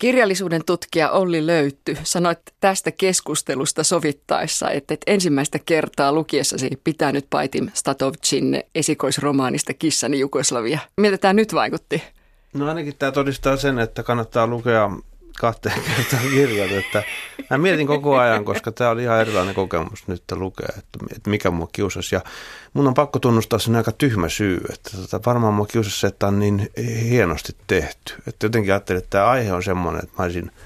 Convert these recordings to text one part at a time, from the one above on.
Kirjallisuuden tutkija Olli Löytty, sanoit tästä keskustelusta sovittaessa, että, että ensimmäistä kertaa lukiessasi pitänyt Paitim Statovcin esikoisromaanista Kissani Jugoslavia. Miltä tämä nyt vaikutti? No ainakin tämä todistaa sen, että kannattaa lukea kahteen kertaan kirjat. Että mä mietin koko ajan, koska tämä oli ihan erilainen kokemus nyt lukea, että, että mikä mua kiusasi. Ja mun on pakko tunnustaa sen aika tyhmä syy, että tota, varmaan mua kiusasi se, että on niin hienosti tehty. Että jotenkin ajattelin, että tämä aihe on semmoinen, että mä olisin –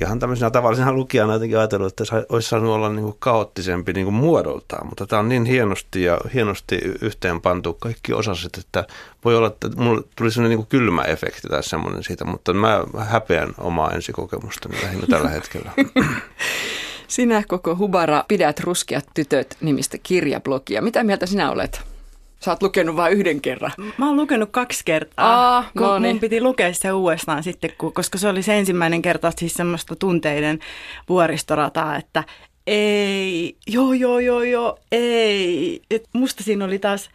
ihan tämmöisenä tavallisena lukijana jotenkin ajatellut, että se olisi saanut olla niin kuin kaoottisempi niin kuin muodoltaan, mutta tämä on niin hienosti ja hienosti yhteen pantu kaikki osaset, että voi olla, että mulle tuli sellainen niin kuin kylmä efekti tai semmoinen siitä, mutta mä häpeän omaa ensikokemustani lähinnä tällä hetkellä. Sinä koko Hubara pidät ruskeat tytöt nimistä kirjablogia. Mitä mieltä sinä olet? Sä oot lukenut vain yhden kerran. Mä oon lukenut kaksi kertaa. Aa, no niin. Mun piti lukea se uudestaan sitten, koska se oli se ensimmäinen kerta siis semmoista tunteiden vuoristorataa, että ei, joo, joo, joo, joo, ei. Et musta siinä oli taas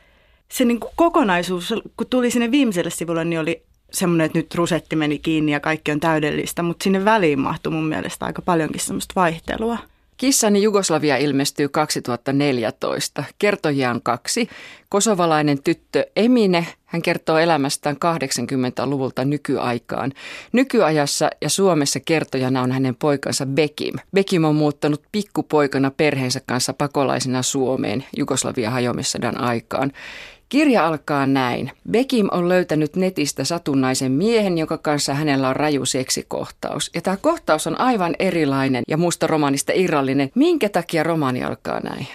se niin kuin kokonaisuus, kun tuli sinne viimeiselle sivulle, niin oli semmoinen, että nyt rusetti meni kiinni ja kaikki on täydellistä, mutta sinne väliin mahtui mun mielestä aika paljonkin semmoista vaihtelua. Kissani Jugoslavia ilmestyy 2014. Kertojia on kaksi. Kosovalainen tyttö Emine, hän kertoo elämästään 80-luvulta nykyaikaan. Nykyajassa ja Suomessa kertojana on hänen poikansa Bekim. Bekim on muuttanut pikkupoikana perheensä kanssa pakolaisena Suomeen Jugoslavia hajomissodan aikaan. Kirja alkaa näin. Bekim on löytänyt netistä satunnaisen miehen, jonka kanssa hänellä on raju seksikohtaus. Ja tämä kohtaus on aivan erilainen ja muusta romaanista irrallinen. Minkä takia romaani alkaa näin?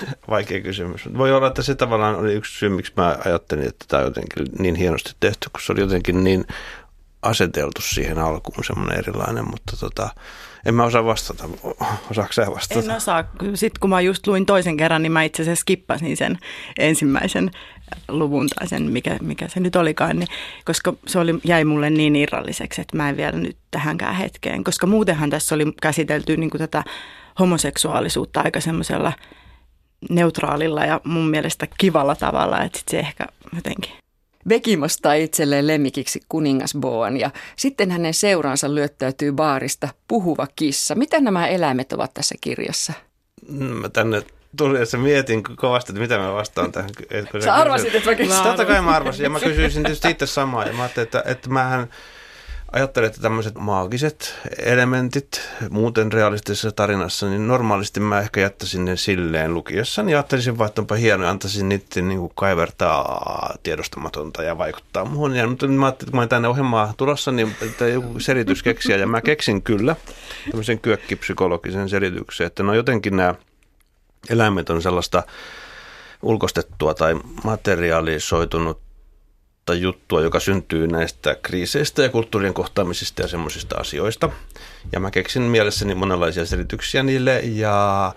Vaikea kysymys. Voi olla, että se tavallaan oli yksi syy, miksi mä ajattelin, että tämä on jotenkin niin hienosti tehty, kun se oli jotenkin niin aseteltu siihen alkuun semmoinen erilainen, mutta tota, en mä osaa vastata. Osaako sä vastata? En osaa. Sitten kun mä just luin toisen kerran, niin mä itse asiassa skippasin sen ensimmäisen luvun tai sen, mikä, mikä se nyt olikaan, niin, koska se oli, jäi mulle niin irralliseksi, että mä en vielä nyt tähänkään hetkeen. Koska muutenhan tässä oli käsitelty niin kuin tätä homoseksuaalisuutta aika semmoisella neutraalilla ja mun mielestä kivalla tavalla, että sit se ehkä jotenkin Bekim ostaa itselleen lemmikiksi kuningasboan ja sitten hänen seuraansa lyöttäytyy baarista puhuva kissa. Mitä nämä eläimet ovat tässä kirjassa? Mä tänne tulin, että mietin kovasti, että mitä mä vastaan tähän. Sä arvasit, että mä kysyin. Totta kai mä arvasin ja mä kysyisin tietysti itse samaa ja mä ajattelin, että, että mähän ajattelen, että tämmöiset maagiset elementit muuten realistisessa tarinassa, niin normaalisti mä ehkä jättäisin ne silleen lukiessa, niin ajattelisin vaan, että onpa hieno ja antaisin niiden niin kuin kaivertaa tiedostamatonta ja vaikuttaa muuhun. Ja mutta mä ajattelin, että mä olen tänne ohjelmaan tulossa, niin että joku selitys keksiä, ja mä keksin kyllä tämmöisen kyökkipsykologisen selityksen, että no jotenkin nämä eläimet on sellaista ulkostettua tai materiaalisoitunut juttua, joka syntyy näistä kriiseistä ja kulttuurien kohtaamisista ja semmoisista asioista. Ja mä keksin mielessäni monenlaisia selityksiä niille ja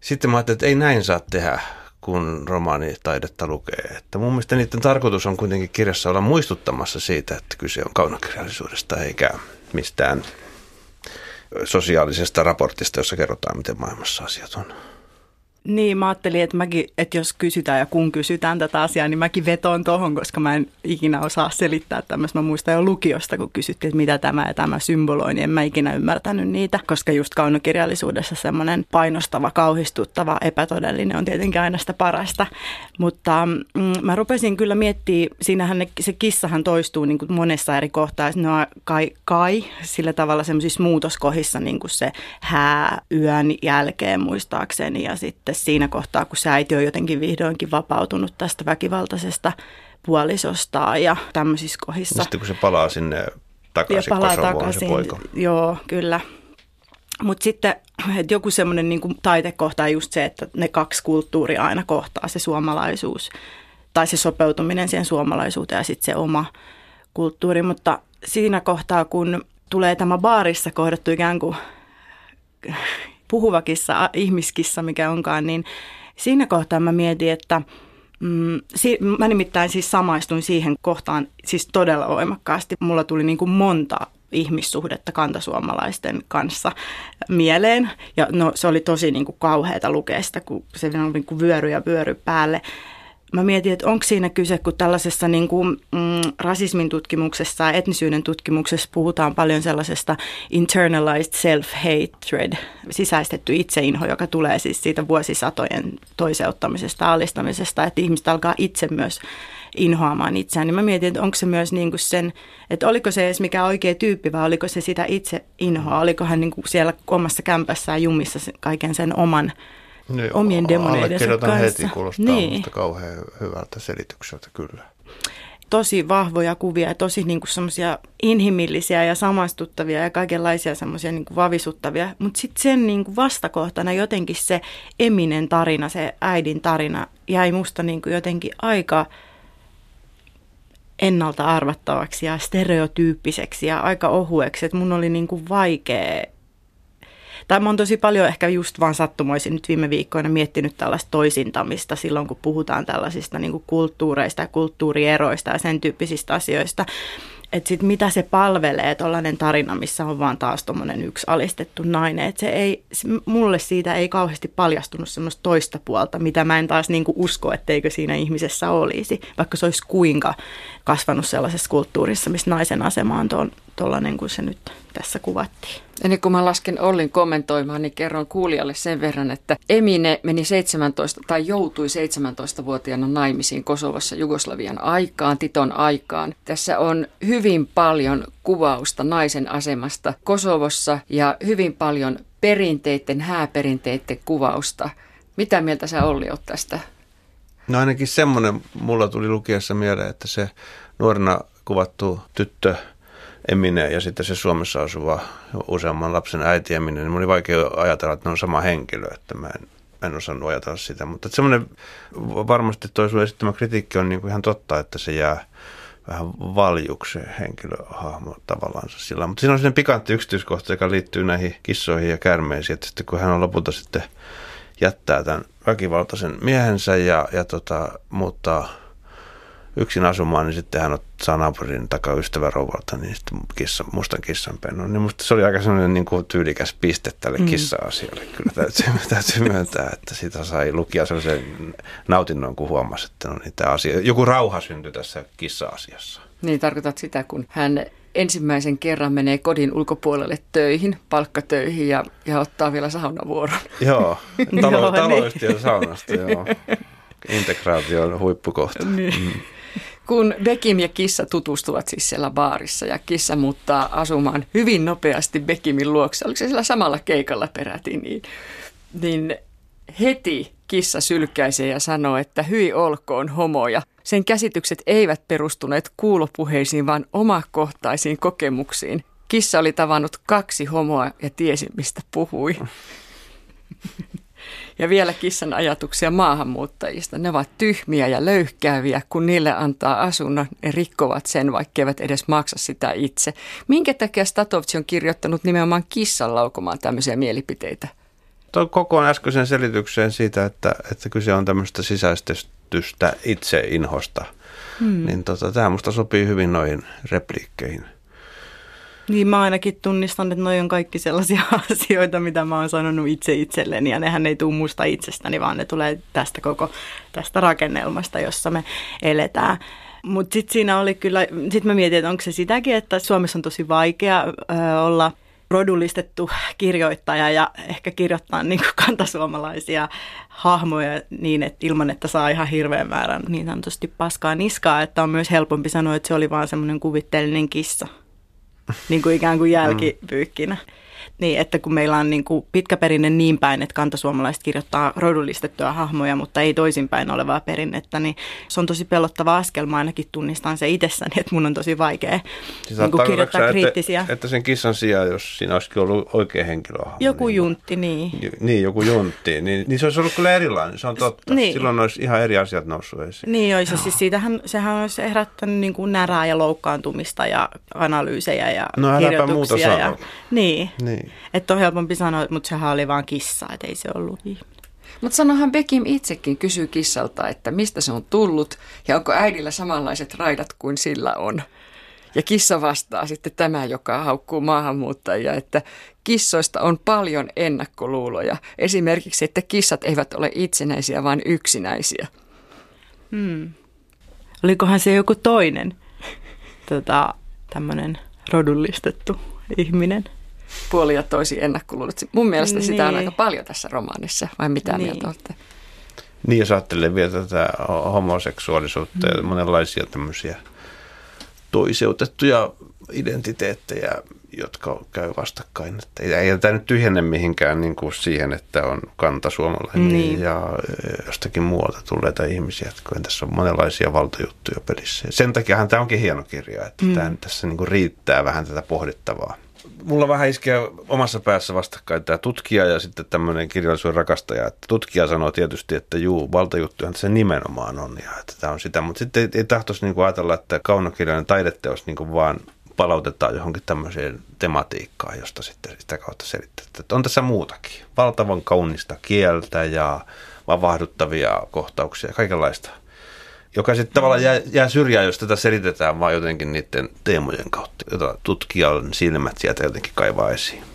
sitten mä ajattelin, että ei näin saa tehdä, kun romaanitaidetta lukee. Että mun mielestä niiden tarkoitus on kuitenkin kirjassa olla muistuttamassa siitä, että kyse on kaunokirjallisuudesta eikä mistään sosiaalisesta raportista, jossa kerrotaan, miten maailmassa asiat on. Niin, mä ajattelin, että, mäkin, että jos kysytään ja kun kysytään tätä asiaa, niin mäkin vetoon tuohon, koska mä en ikinä osaa selittää tämmöistä. Mä muistan jo lukiosta, kun kysyttiin, että mitä tämä ja tämä symboloi, niin en mä ikinä ymmärtänyt niitä, koska just kaunokirjallisuudessa semmoinen painostava, kauhistuttava, epätodellinen on tietenkin aina sitä parasta. Mutta mm, mä rupesin kyllä miettimään, siinähän ne, se kissahan toistuu niin kuin monessa eri kohtaa, no kai, kai sillä tavalla semmoisissa muutoskohissa niin kuin se hää yön jälkeen muistaakseni ja sitten sitten siinä kohtaa, kun se äiti on jotenkin vihdoinkin vapautunut tästä väkivaltaisesta puolisostaan ja tämmöisissä kohdissa. Sitten kun se palaa sinne takaisin ja palaa takaisin, se poika. Joo, kyllä. Mutta sitten että joku semmoinen niin taitekohta on just se, että ne kaksi kulttuuria aina kohtaa, se suomalaisuus tai se sopeutuminen siihen suomalaisuuteen ja sitten se oma kulttuuri. Mutta siinä kohtaa, kun tulee tämä baarissa kohdattu ikään kuin puhuvakissa, ihmiskissa, mikä onkaan, niin siinä kohtaa mä mietin, että mm, si- mä nimittäin siis samaistuin siihen kohtaan siis todella voimakkaasti. Mulla tuli niin kuin monta ihmissuhdetta kantasuomalaisten kanssa mieleen. Ja no, se oli tosi niin kuin kauheata lukea sitä, kun se oli niin kuin vyöry ja vyöry päälle. Mä mietin, että onko siinä kyse, kun tällaisessa niin kuin, mm, rasismin tutkimuksessa ja etnisyyden tutkimuksessa puhutaan paljon sellaisesta internalized self-hatred, sisäistetty itseinho, joka tulee siis siitä vuosisatojen toiseuttamisesta, alistamisesta, että ihmiset alkaa itse myös inhoamaan itseään, niin mä mietin, että onko se myös niin kuin sen, että oliko se edes mikä oikea tyyppi vai oliko se sitä itse inhoa, oliko hän niin kuin siellä omassa kämpässään jumissa kaiken sen oman niin, omien demoneidensa kanssa. heti, kuulostaa niin. kauhean hyvältä selitykseltä kyllä. Tosi vahvoja kuvia ja tosi niin semmoisia inhimillisiä ja samastuttavia ja kaikenlaisia semmoisia niin vavisuttavia. Mutta sitten sen niin kuin vastakohtana jotenkin se Eminen tarina, se äidin tarina jäi musta niin kuin jotenkin aika ennalta arvattavaksi ja stereotyyppiseksi ja aika ohueksi, että mun oli niin kuin vaikea tai mä oon tosi paljon ehkä just vaan sattumoisin nyt viime viikkoina miettinyt tällaista toisintamista silloin, kun puhutaan tällaisista niin kuin kulttuureista ja kulttuurieroista ja sen tyyppisistä asioista että sit mitä se palvelee, tuollainen tarina, missä on vaan taas tuommoinen yksi alistettu nainen. Että se ei, mulle siitä ei kauheasti paljastunut semmoista toista puolta, mitä mä en taas niinku usko, etteikö siinä ihmisessä olisi. Vaikka se olisi kuinka kasvanut sellaisessa kulttuurissa, missä naisen asema on tuollainen kuin se nyt tässä kuvattiin. Ennen kuin mä lasken Ollin kommentoimaan, niin kerron kuulijalle sen verran, että Emine meni 17 tai joutui 17-vuotiaana naimisiin Kosovassa Jugoslavian aikaan, Titon aikaan. Tässä on hyvin paljon kuvausta naisen asemasta Kosovossa ja hyvin paljon perinteiden, hääperinteiden kuvausta. Mitä mieltä sä Olli oot tästä? No ainakin semmoinen mulla tuli lukiessa mieleen, että se nuorena kuvattu tyttö – Emine ja sitten se Suomessa asuva useamman lapsen äiti Emine, niin oli vaikea ajatella, että ne on sama henkilö, että mä en, en osannut ajatella sitä. Mutta semmoinen varmasti toi sun esittämä kritiikki on niin kuin ihan totta, että se jää vähän valjuksi henkilöhahmo tavallaan sillä. Mutta siinä on sellainen pikantti yksityiskohta, joka liittyy näihin kissoihin ja kärmeisiin, että sitten kun hän on lopulta sitten jättää tämän väkivaltaisen miehensä ja, ja tota, muuttaa yksin asumaan, niin sitten hän saa naapurin takaa rouvalta niin sitten kissa, mustan kissanpennun. Niin musta se oli aika sellainen niin kuin tyylikäs piste tälle mm. kissa-asialle. Kyllä täytyy, täytyy myöntää, että sitä sai lukia sellaisen nautinnon, kun huomasi, että no niin, tämä asia, joku rauha syntyi tässä kissa-asiassa. Niin, tarkoitat sitä, kun hän ensimmäisen kerran menee kodin ulkopuolelle töihin, palkkatöihin ja, ja ottaa vielä saunavuoron. Joo, talo, taloyhtiön saunasta, joo. Integraation huippukohta. Niin. Mm kun Bekim ja Kissa tutustuvat siis siellä baarissa ja Kissa muuttaa asumaan hyvin nopeasti Bekimin luokse, oliko se siellä samalla keikalla peräti, niin, niin heti Kissa sylkäisee ja sanoo, että hyi olkoon homoja. Sen käsitykset eivät perustuneet kuulopuheisiin, vaan omakohtaisiin kokemuksiin. Kissa oli tavannut kaksi homoa ja tiesi, mistä puhui. Ja vielä kissan ajatuksia maahanmuuttajista. Ne ovat tyhmiä ja löyhkääviä, kun niille antaa asunnon, ne rikkovat sen, vaikka edes maksa sitä itse. Minkä takia Statovci on kirjoittanut nimenomaan kissan laukomaan tämmöisiä mielipiteitä? Tuo koko äskeisen selitykseen siitä, että, että kyse on tämmöistä sisäistetystä itseinhosta, hmm. niin tota, tämä musta sopii hyvin noihin repliikkeihin. Niin mä ainakin tunnistan, että noi on kaikki sellaisia asioita, mitä mä oon sanonut itse itselleni ja nehän ei tule musta itsestäni, vaan ne tulee tästä koko tästä rakennelmasta, jossa me eletään. Mutta sitten siinä oli kyllä, sitten mä mietin, että onko se sitäkin, että Suomessa on tosi vaikea ö, olla rodullistettu kirjoittaja ja ehkä kirjoittaa niin kuin kantasuomalaisia hahmoja niin, että ilman, että saa ihan hirveän määrän niin sanotusti paskaa niskaa, että on myös helpompi sanoa, että se oli vaan semmoinen kuvitteellinen kissa niin kuin ikään kuin jälkipyykkinä. Niin, että kun meillä on niin kuin pitkä perinne niin päin, että kantasuomalaiset kirjoittaa rodullistettuja hahmoja, mutta ei toisinpäin olevaa perinnettä, niin se on tosi pelottava askel. Mä ainakin tunnistan se itsessäni, että mun on tosi vaikea siis niin kuin kirjoittaa kriittisiä. Että, että sen kissan sijaan, jos siinä olisikin ollut oikea henkilö. Joku niin, juntti, niin. Niin, joku juntti. Niin, niin se olisi ollut kyllä erilainen, se on totta. Niin. Silloin olisi ihan eri asiat noussut esiin. Niin olisi, siis siitähän, sehän olisi herättänyt niin kuin närää ja loukkaantumista ja analyysejä ja no, kirjoituksia. Muuta ja, niin. niin. Että on helpompi sanoa, mutta sehän oli vaan kissa, että ei se ollut ihminen. Mutta sanohan Bekim itsekin kysyy kissalta, että mistä se on tullut ja onko äidillä samanlaiset raidat kuin sillä on. Ja kissa vastaa sitten tämä, joka haukkuu maahanmuuttajia, että kissoista on paljon ennakkoluuloja. Esimerkiksi, että kissat eivät ole itsenäisiä, vaan yksinäisiä. Hmm. Olikohan se joku toinen tota, tämmöinen rodullistettu ihminen? Puoli ja toisi ennakkoluulot. Mun mielestä niin. sitä on niin. aika paljon tässä romaanissa, vai mitä niin. mieltä olette? Niin, jos ajattelee vielä tätä homoseksuaalisuutta mm. ja monenlaisia tämmöisiä toiseutettuja identiteettejä, jotka käy vastakkain. Että ei, ei tämä nyt tyhjenne mihinkään niin kuin siihen, että on kanta suomalainen niin. ja jostakin muualta tulleita ihmisiä. Että kun tässä on monenlaisia valtojuttuja pelissä. Sen takiahan tämä onkin hieno kirja, että mm. tämä, tässä niin kuin riittää vähän tätä pohdittavaa mulla vähän iskee omassa päässä vastakkain tämä tutkija ja sitten tämmöinen kirjallisuuden rakastaja. Että tutkija sanoo tietysti, että juu, valtajuttuhan se nimenomaan on ja että tämä on sitä. Mutta sitten ei, ei tahtoisi niin kuin ajatella, että kaunokirjallinen taideteos niin kuin vaan palautetaan johonkin tämmöiseen tematiikkaan, josta sitten sitä kautta selittää. Että on tässä muutakin. Valtavan kaunista kieltä ja vavahduttavia kohtauksia ja kaikenlaista joka sitten tavallaan jää, jää syrjään, jos tätä selitetään vaan jotenkin niiden teemojen kautta, jota tutkijan silmät sieltä jotenkin kaivaa esiin.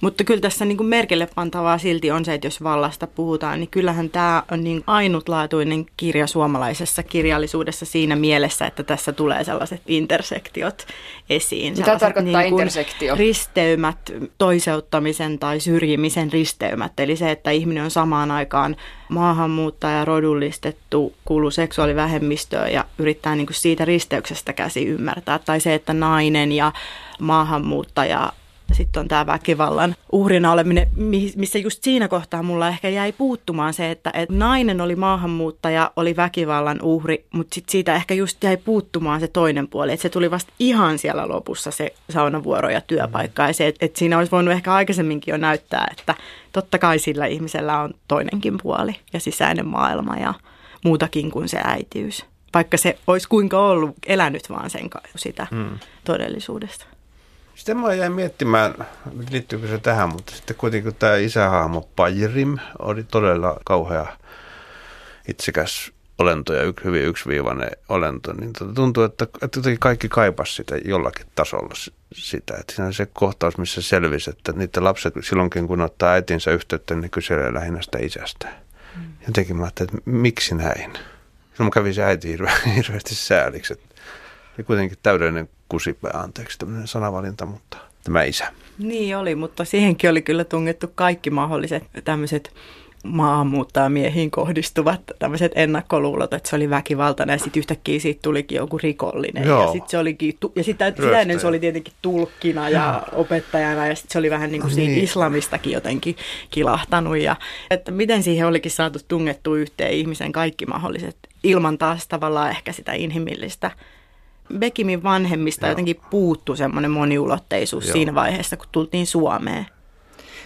Mutta kyllä tässä niin kuin merkille pantavaa silti on se, että jos vallasta puhutaan, niin kyllähän tämä on niin ainutlaatuinen kirja suomalaisessa kirjallisuudessa siinä mielessä, että tässä tulee sellaiset intersektiot esiin. Mitä tarkoittaa niin intersektio? Risteymät, toiseuttamisen tai syrjimisen risteymät. Eli se, että ihminen on samaan aikaan maahanmuuttaja, rodullistettu, kuuluu seksuaalivähemmistöön ja yrittää niin kuin siitä risteyksestä käsi ymmärtää. Tai se, että nainen ja maahanmuuttaja sitten on tämä väkivallan uhrina oleminen, missä just siinä kohtaa mulla ehkä jäi puuttumaan se, että, että nainen oli maahanmuuttaja, oli väkivallan uhri, mutta sitten siitä ehkä just jäi puuttumaan se toinen puoli, että se tuli vasta ihan siellä lopussa se saunavuoro ja työpaikka ja se, että, että siinä olisi voinut ehkä aikaisemminkin jo näyttää, että totta kai sillä ihmisellä on toinenkin puoli ja sisäinen maailma ja muutakin kuin se äitiys vaikka se olisi kuinka ollut elänyt vaan sen sitä hmm. todellisuudesta. Sitten mä jäin miettimään, liittyykö se tähän, mutta sitten kuitenkin tämä isähahmo Pajrim oli todella kauhea itsekäs olento ja yksi, hyvin yksiviivainen olento, niin tuota tuntuu, että, että jotenkin kaikki kaipasi sitä jollakin tasolla sitä. Että siinä on se kohtaus, missä selvisi, että niiden lapset silloinkin, kun ottaa äitinsä yhteyttä, niin kyselee lähinnä sitä isästä. Mm. Jotenkin mä ajattelin, että miksi näin? Silloin mä kävin se äiti hirveästi sääliksi. Että kuitenkin täydellinen kusipää, anteeksi tämmöinen sanavalinta, mutta tämä isä. Niin oli, mutta siihenkin oli kyllä tungettu kaikki mahdolliset tämmöiset maahanmuuttajamiehiin kohdistuvat tämmöiset ennakkoluulot, että se oli väkivaltainen ja sitten yhtäkkiä siitä tulikin joku rikollinen. Joo. Ja sitten se olikin, ja sitä, sitä ennen se oli tietenkin tulkkina ja opettajana ja sitten se oli vähän niin kuin siitä niin. islamistakin jotenkin kilahtanut. Ja, että miten siihen olikin saatu tungettua yhteen ihmisen kaikki mahdolliset ilman taas tavallaan ehkä sitä inhimillistä Bekimin vanhemmista Joo. jotenkin puuttu semmoinen moniulotteisuus Joo. siinä vaiheessa, kun tultiin Suomeen.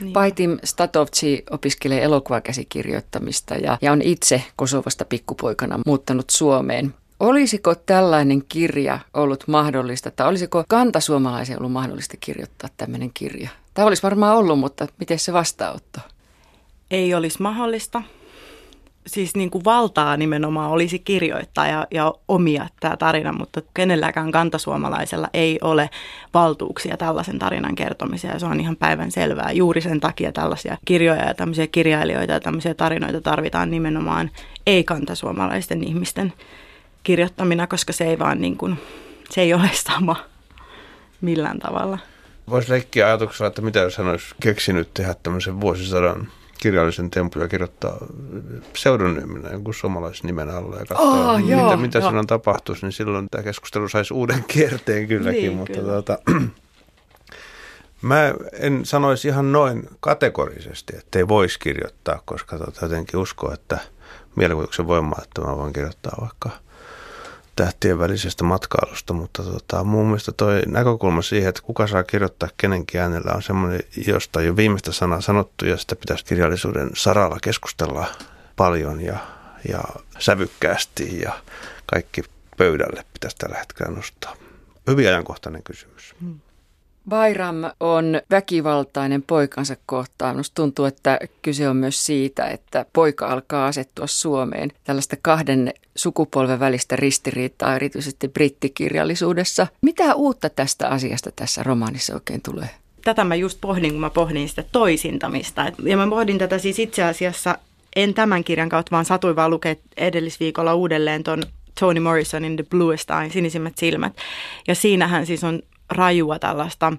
Niin. Paitim Statovci opiskelee elokuvakäsikirjoittamista ja, ja on itse Kosovasta pikkupoikana muuttanut Suomeen. Olisiko tällainen kirja ollut mahdollista, tai olisiko kantasuomalaisen ollut mahdollista kirjoittaa tämmöinen kirja? Tämä olisi varmaan ollut, mutta miten se vastaanotto? Ei olisi mahdollista siis niin kuin valtaa nimenomaan olisi kirjoittaa ja, ja omia tämä tarina, mutta kenelläkään kantasuomalaisella ei ole valtuuksia tällaisen tarinan kertomiseen se on ihan päivän selvää. Juuri sen takia tällaisia kirjoja ja tämmöisiä kirjailijoita ja tämmöisiä tarinoita tarvitaan nimenomaan ei-kantasuomalaisten ihmisten kirjoittamina, koska se ei vaan niin kuin, se ei ole sama millään tavalla. Voisi leikkiä ajatuksella, että mitä jos hän olisi keksinyt tehdä tämmöisen vuosisadan kirjallisen tempun ja kirjoittaa pseudonyyminä jonkun suomalaisnimen alla ja katsoa, oh, mitä, joo, mitä joo. silloin tapahtuisi, niin silloin tämä keskustelu saisi uuden kierteen kylläkin. Niin, mutta kyllä. tuota, mä en sanoisi ihan noin kategorisesti, että ei voisi kirjoittaa, koska tuota, jotenkin uskoo, että mielikuvituksen voimaa, että mä voin kirjoittaa vaikka – tähtien välisestä matkailusta, mutta tota, mun mielestä toi näkökulma siihen, että kuka saa kirjoittaa kenenkin äänellä on semmoinen, josta jo viimeistä sanaa sanottu ja sitä pitäisi kirjallisuuden saralla keskustella paljon ja, ja sävykkäästi ja kaikki pöydälle pitäisi tällä hetkellä nostaa. Hyvin ajankohtainen kysymys. Hmm. Bayram on väkivaltainen poikansa kohtaan. Minusta tuntuu, että kyse on myös siitä, että poika alkaa asettua Suomeen tällaista kahden sukupolven välistä ristiriitaa, erityisesti brittikirjallisuudessa. Mitä uutta tästä asiasta tässä romaanissa oikein tulee? Tätä mä just pohdin, kun mä pohdin sitä toisintamista. Ja mä pohdin tätä siis itse asiassa en tämän kirjan kautta, vaan satuin vaan lukea edellisviikolla uudelleen ton Toni Morrisonin The Bluest Eye, sinisimmät silmät. Ja siinähän siis on rajua tällaista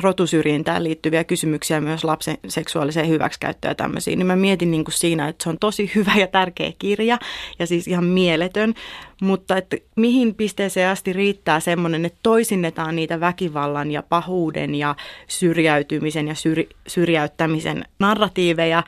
rotusyrjintään liittyviä kysymyksiä myös lapsen seksuaaliseen hyväksikäyttöön ja tämmöisiin, niin mä mietin niin kuin siinä, että se on tosi hyvä ja tärkeä kirja ja siis ihan mieletön, mutta että mihin pisteeseen asti riittää semmoinen, että toisinnetaan niitä väkivallan ja pahuuden ja syrjäytymisen ja syr- syrjäyttämisen narratiiveja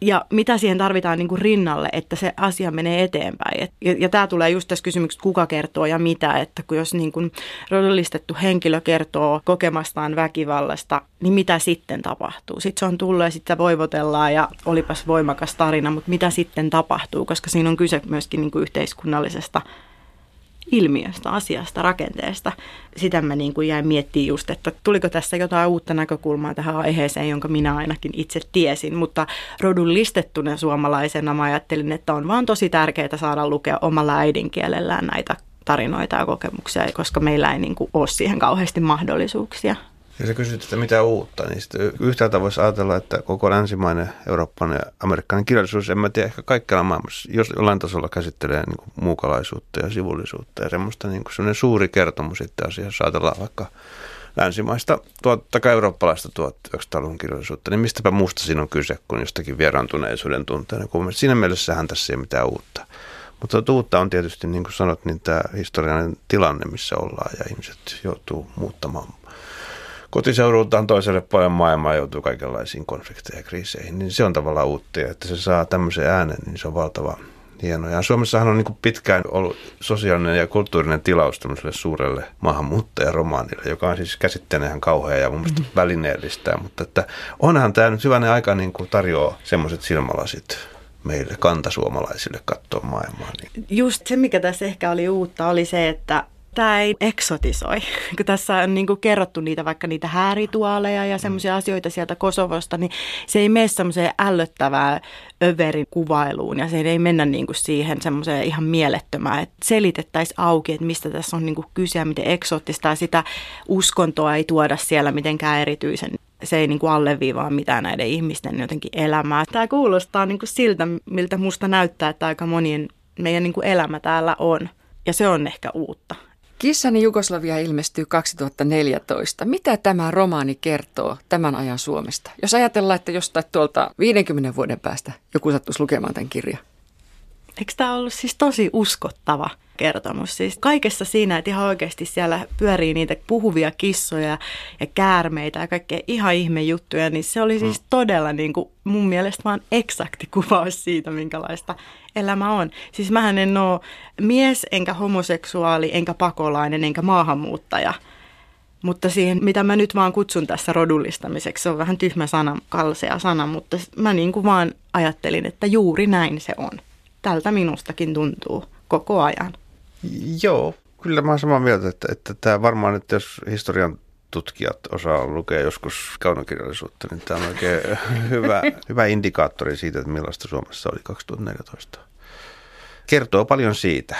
ja mitä siihen tarvitaan niin kuin rinnalle, että se asia menee eteenpäin. Et, ja, ja tämä tulee just tässä kysymyksessä, kuka kertoo ja mitä, että kun jos niin kuin rodollistettu henkilö kertoo kokemastaan väkivallasta, niin mitä sitten tapahtuu? Sitten se on tullut ja sitten voivotellaan ja olipas voimakas tarina, mutta mitä sitten tapahtuu, koska siinä on kyse myöskin niin kuin yhteiskunnallisesta ilmiöstä, asiasta, rakenteesta. Sitä mä niin kuin jäin miettimään just, että tuliko tässä jotain uutta näkökulmaa tähän aiheeseen, jonka minä ainakin itse tiesin. Mutta rodun listettuna suomalaisena mä ajattelin, että on vaan tosi tärkeää saada lukea omalla äidinkielellään näitä tarinoita ja kokemuksia, koska meillä ei niin kuin ole siihen kauheasti mahdollisuuksia. Ja sä kysyt, että mitä uutta, niin sitten yhtäältä voisi ajatella, että koko länsimainen, eurooppalainen ja amerikkalainen kirjallisuus, en mä tiedä, ehkä kaikkialla maailmassa, jos jollain tasolla käsittelee niin kuin muukalaisuutta ja sivullisuutta ja semmoista niin kuin suuri kertomus itse asiassa, ajatellaan vaikka länsimaista tai eurooppalaista 1900-luvun kirjallisuutta, niin mistäpä muusta siinä on kyse kuin jostakin vieraantuneisuuden tunteen. Siinä mielessähän tässä ei mitään uutta. Mutta uutta on tietysti, niin kuin sanot, niin tämä historiallinen tilanne, missä ollaan ja ihmiset joutuu muuttamaan kotiseudultaan toiselle puolelle maailmaa joutuu kaikenlaisiin konflikteihin ja kriiseihin, niin se on tavallaan uutta. Ja että se saa tämmöisen äänen, niin se on valtava hieno. Ja Suomessahan on niin pitkään ollut sosiaalinen ja kulttuurinen tilaus tämmöiselle suurelle maahanmuuttajaromaanille, joka on siis käsitteenä ihan kauhea ja mun mielestä mm-hmm. välineellistä. Mutta että onhan tämä nyt hyvänen aika niin kuin tarjoaa semmoiset silmälasit meille kantasuomalaisille katsoa maailmaa. Niin. Just se, mikä tässä ehkä oli uutta, oli se, että tämä ei eksotisoi. Kun tässä on niin kuin kerrottu niitä vaikka niitä häärituoleja ja semmoisia mm. asioita sieltä Kosovosta, niin se ei mene semmoiseen ällöttävää överin kuvailuun ja se ei mennä niin kuin siihen semmoiseen ihan mielettömään, että selitettäisiin auki, että mistä tässä on niin kuin kyse ja miten eksoottista ja sitä uskontoa ei tuoda siellä mitenkään erityisen se ei niin kuin alleviivaa mitään näiden ihmisten jotenkin elämää. Tämä kuulostaa niin kuin siltä, miltä musta näyttää, että aika monien meidän niin kuin elämä täällä on. Ja se on ehkä uutta. Kissani Jugoslavia ilmestyy 2014. Mitä tämä romaani kertoo tämän ajan Suomesta? Jos ajatellaan, että jostain tuolta 50 vuoden päästä joku sattuisi lukemaan tämän kirjan. Eikö tämä ollut siis tosi uskottava kertomus? Siis kaikessa siinä, että ihan oikeasti siellä pyörii niitä puhuvia kissoja ja käärmeitä ja kaikkea ihan ihme juttuja, niin se oli siis mm. todella niin kuin mun mielestä vaan eksakti kuvaus siitä, minkälaista elämä on. Siis mähän en ole mies, enkä homoseksuaali, enkä pakolainen, enkä maahanmuuttaja. Mutta siihen, mitä mä nyt vaan kutsun tässä rodullistamiseksi, se on vähän tyhmä sana, kalsea sana, mutta mä niin kuin vaan ajattelin, että juuri näin se on tältä minustakin tuntuu koko ajan. Joo, kyllä mä olen samaa mieltä, että, että tämä varmaan, että jos historian tutkijat osaa lukea joskus kaunokirjallisuutta, niin tämä on oikein hyvä, hyvä indikaattori siitä, että millaista Suomessa oli 2014. Kertoo paljon siitä.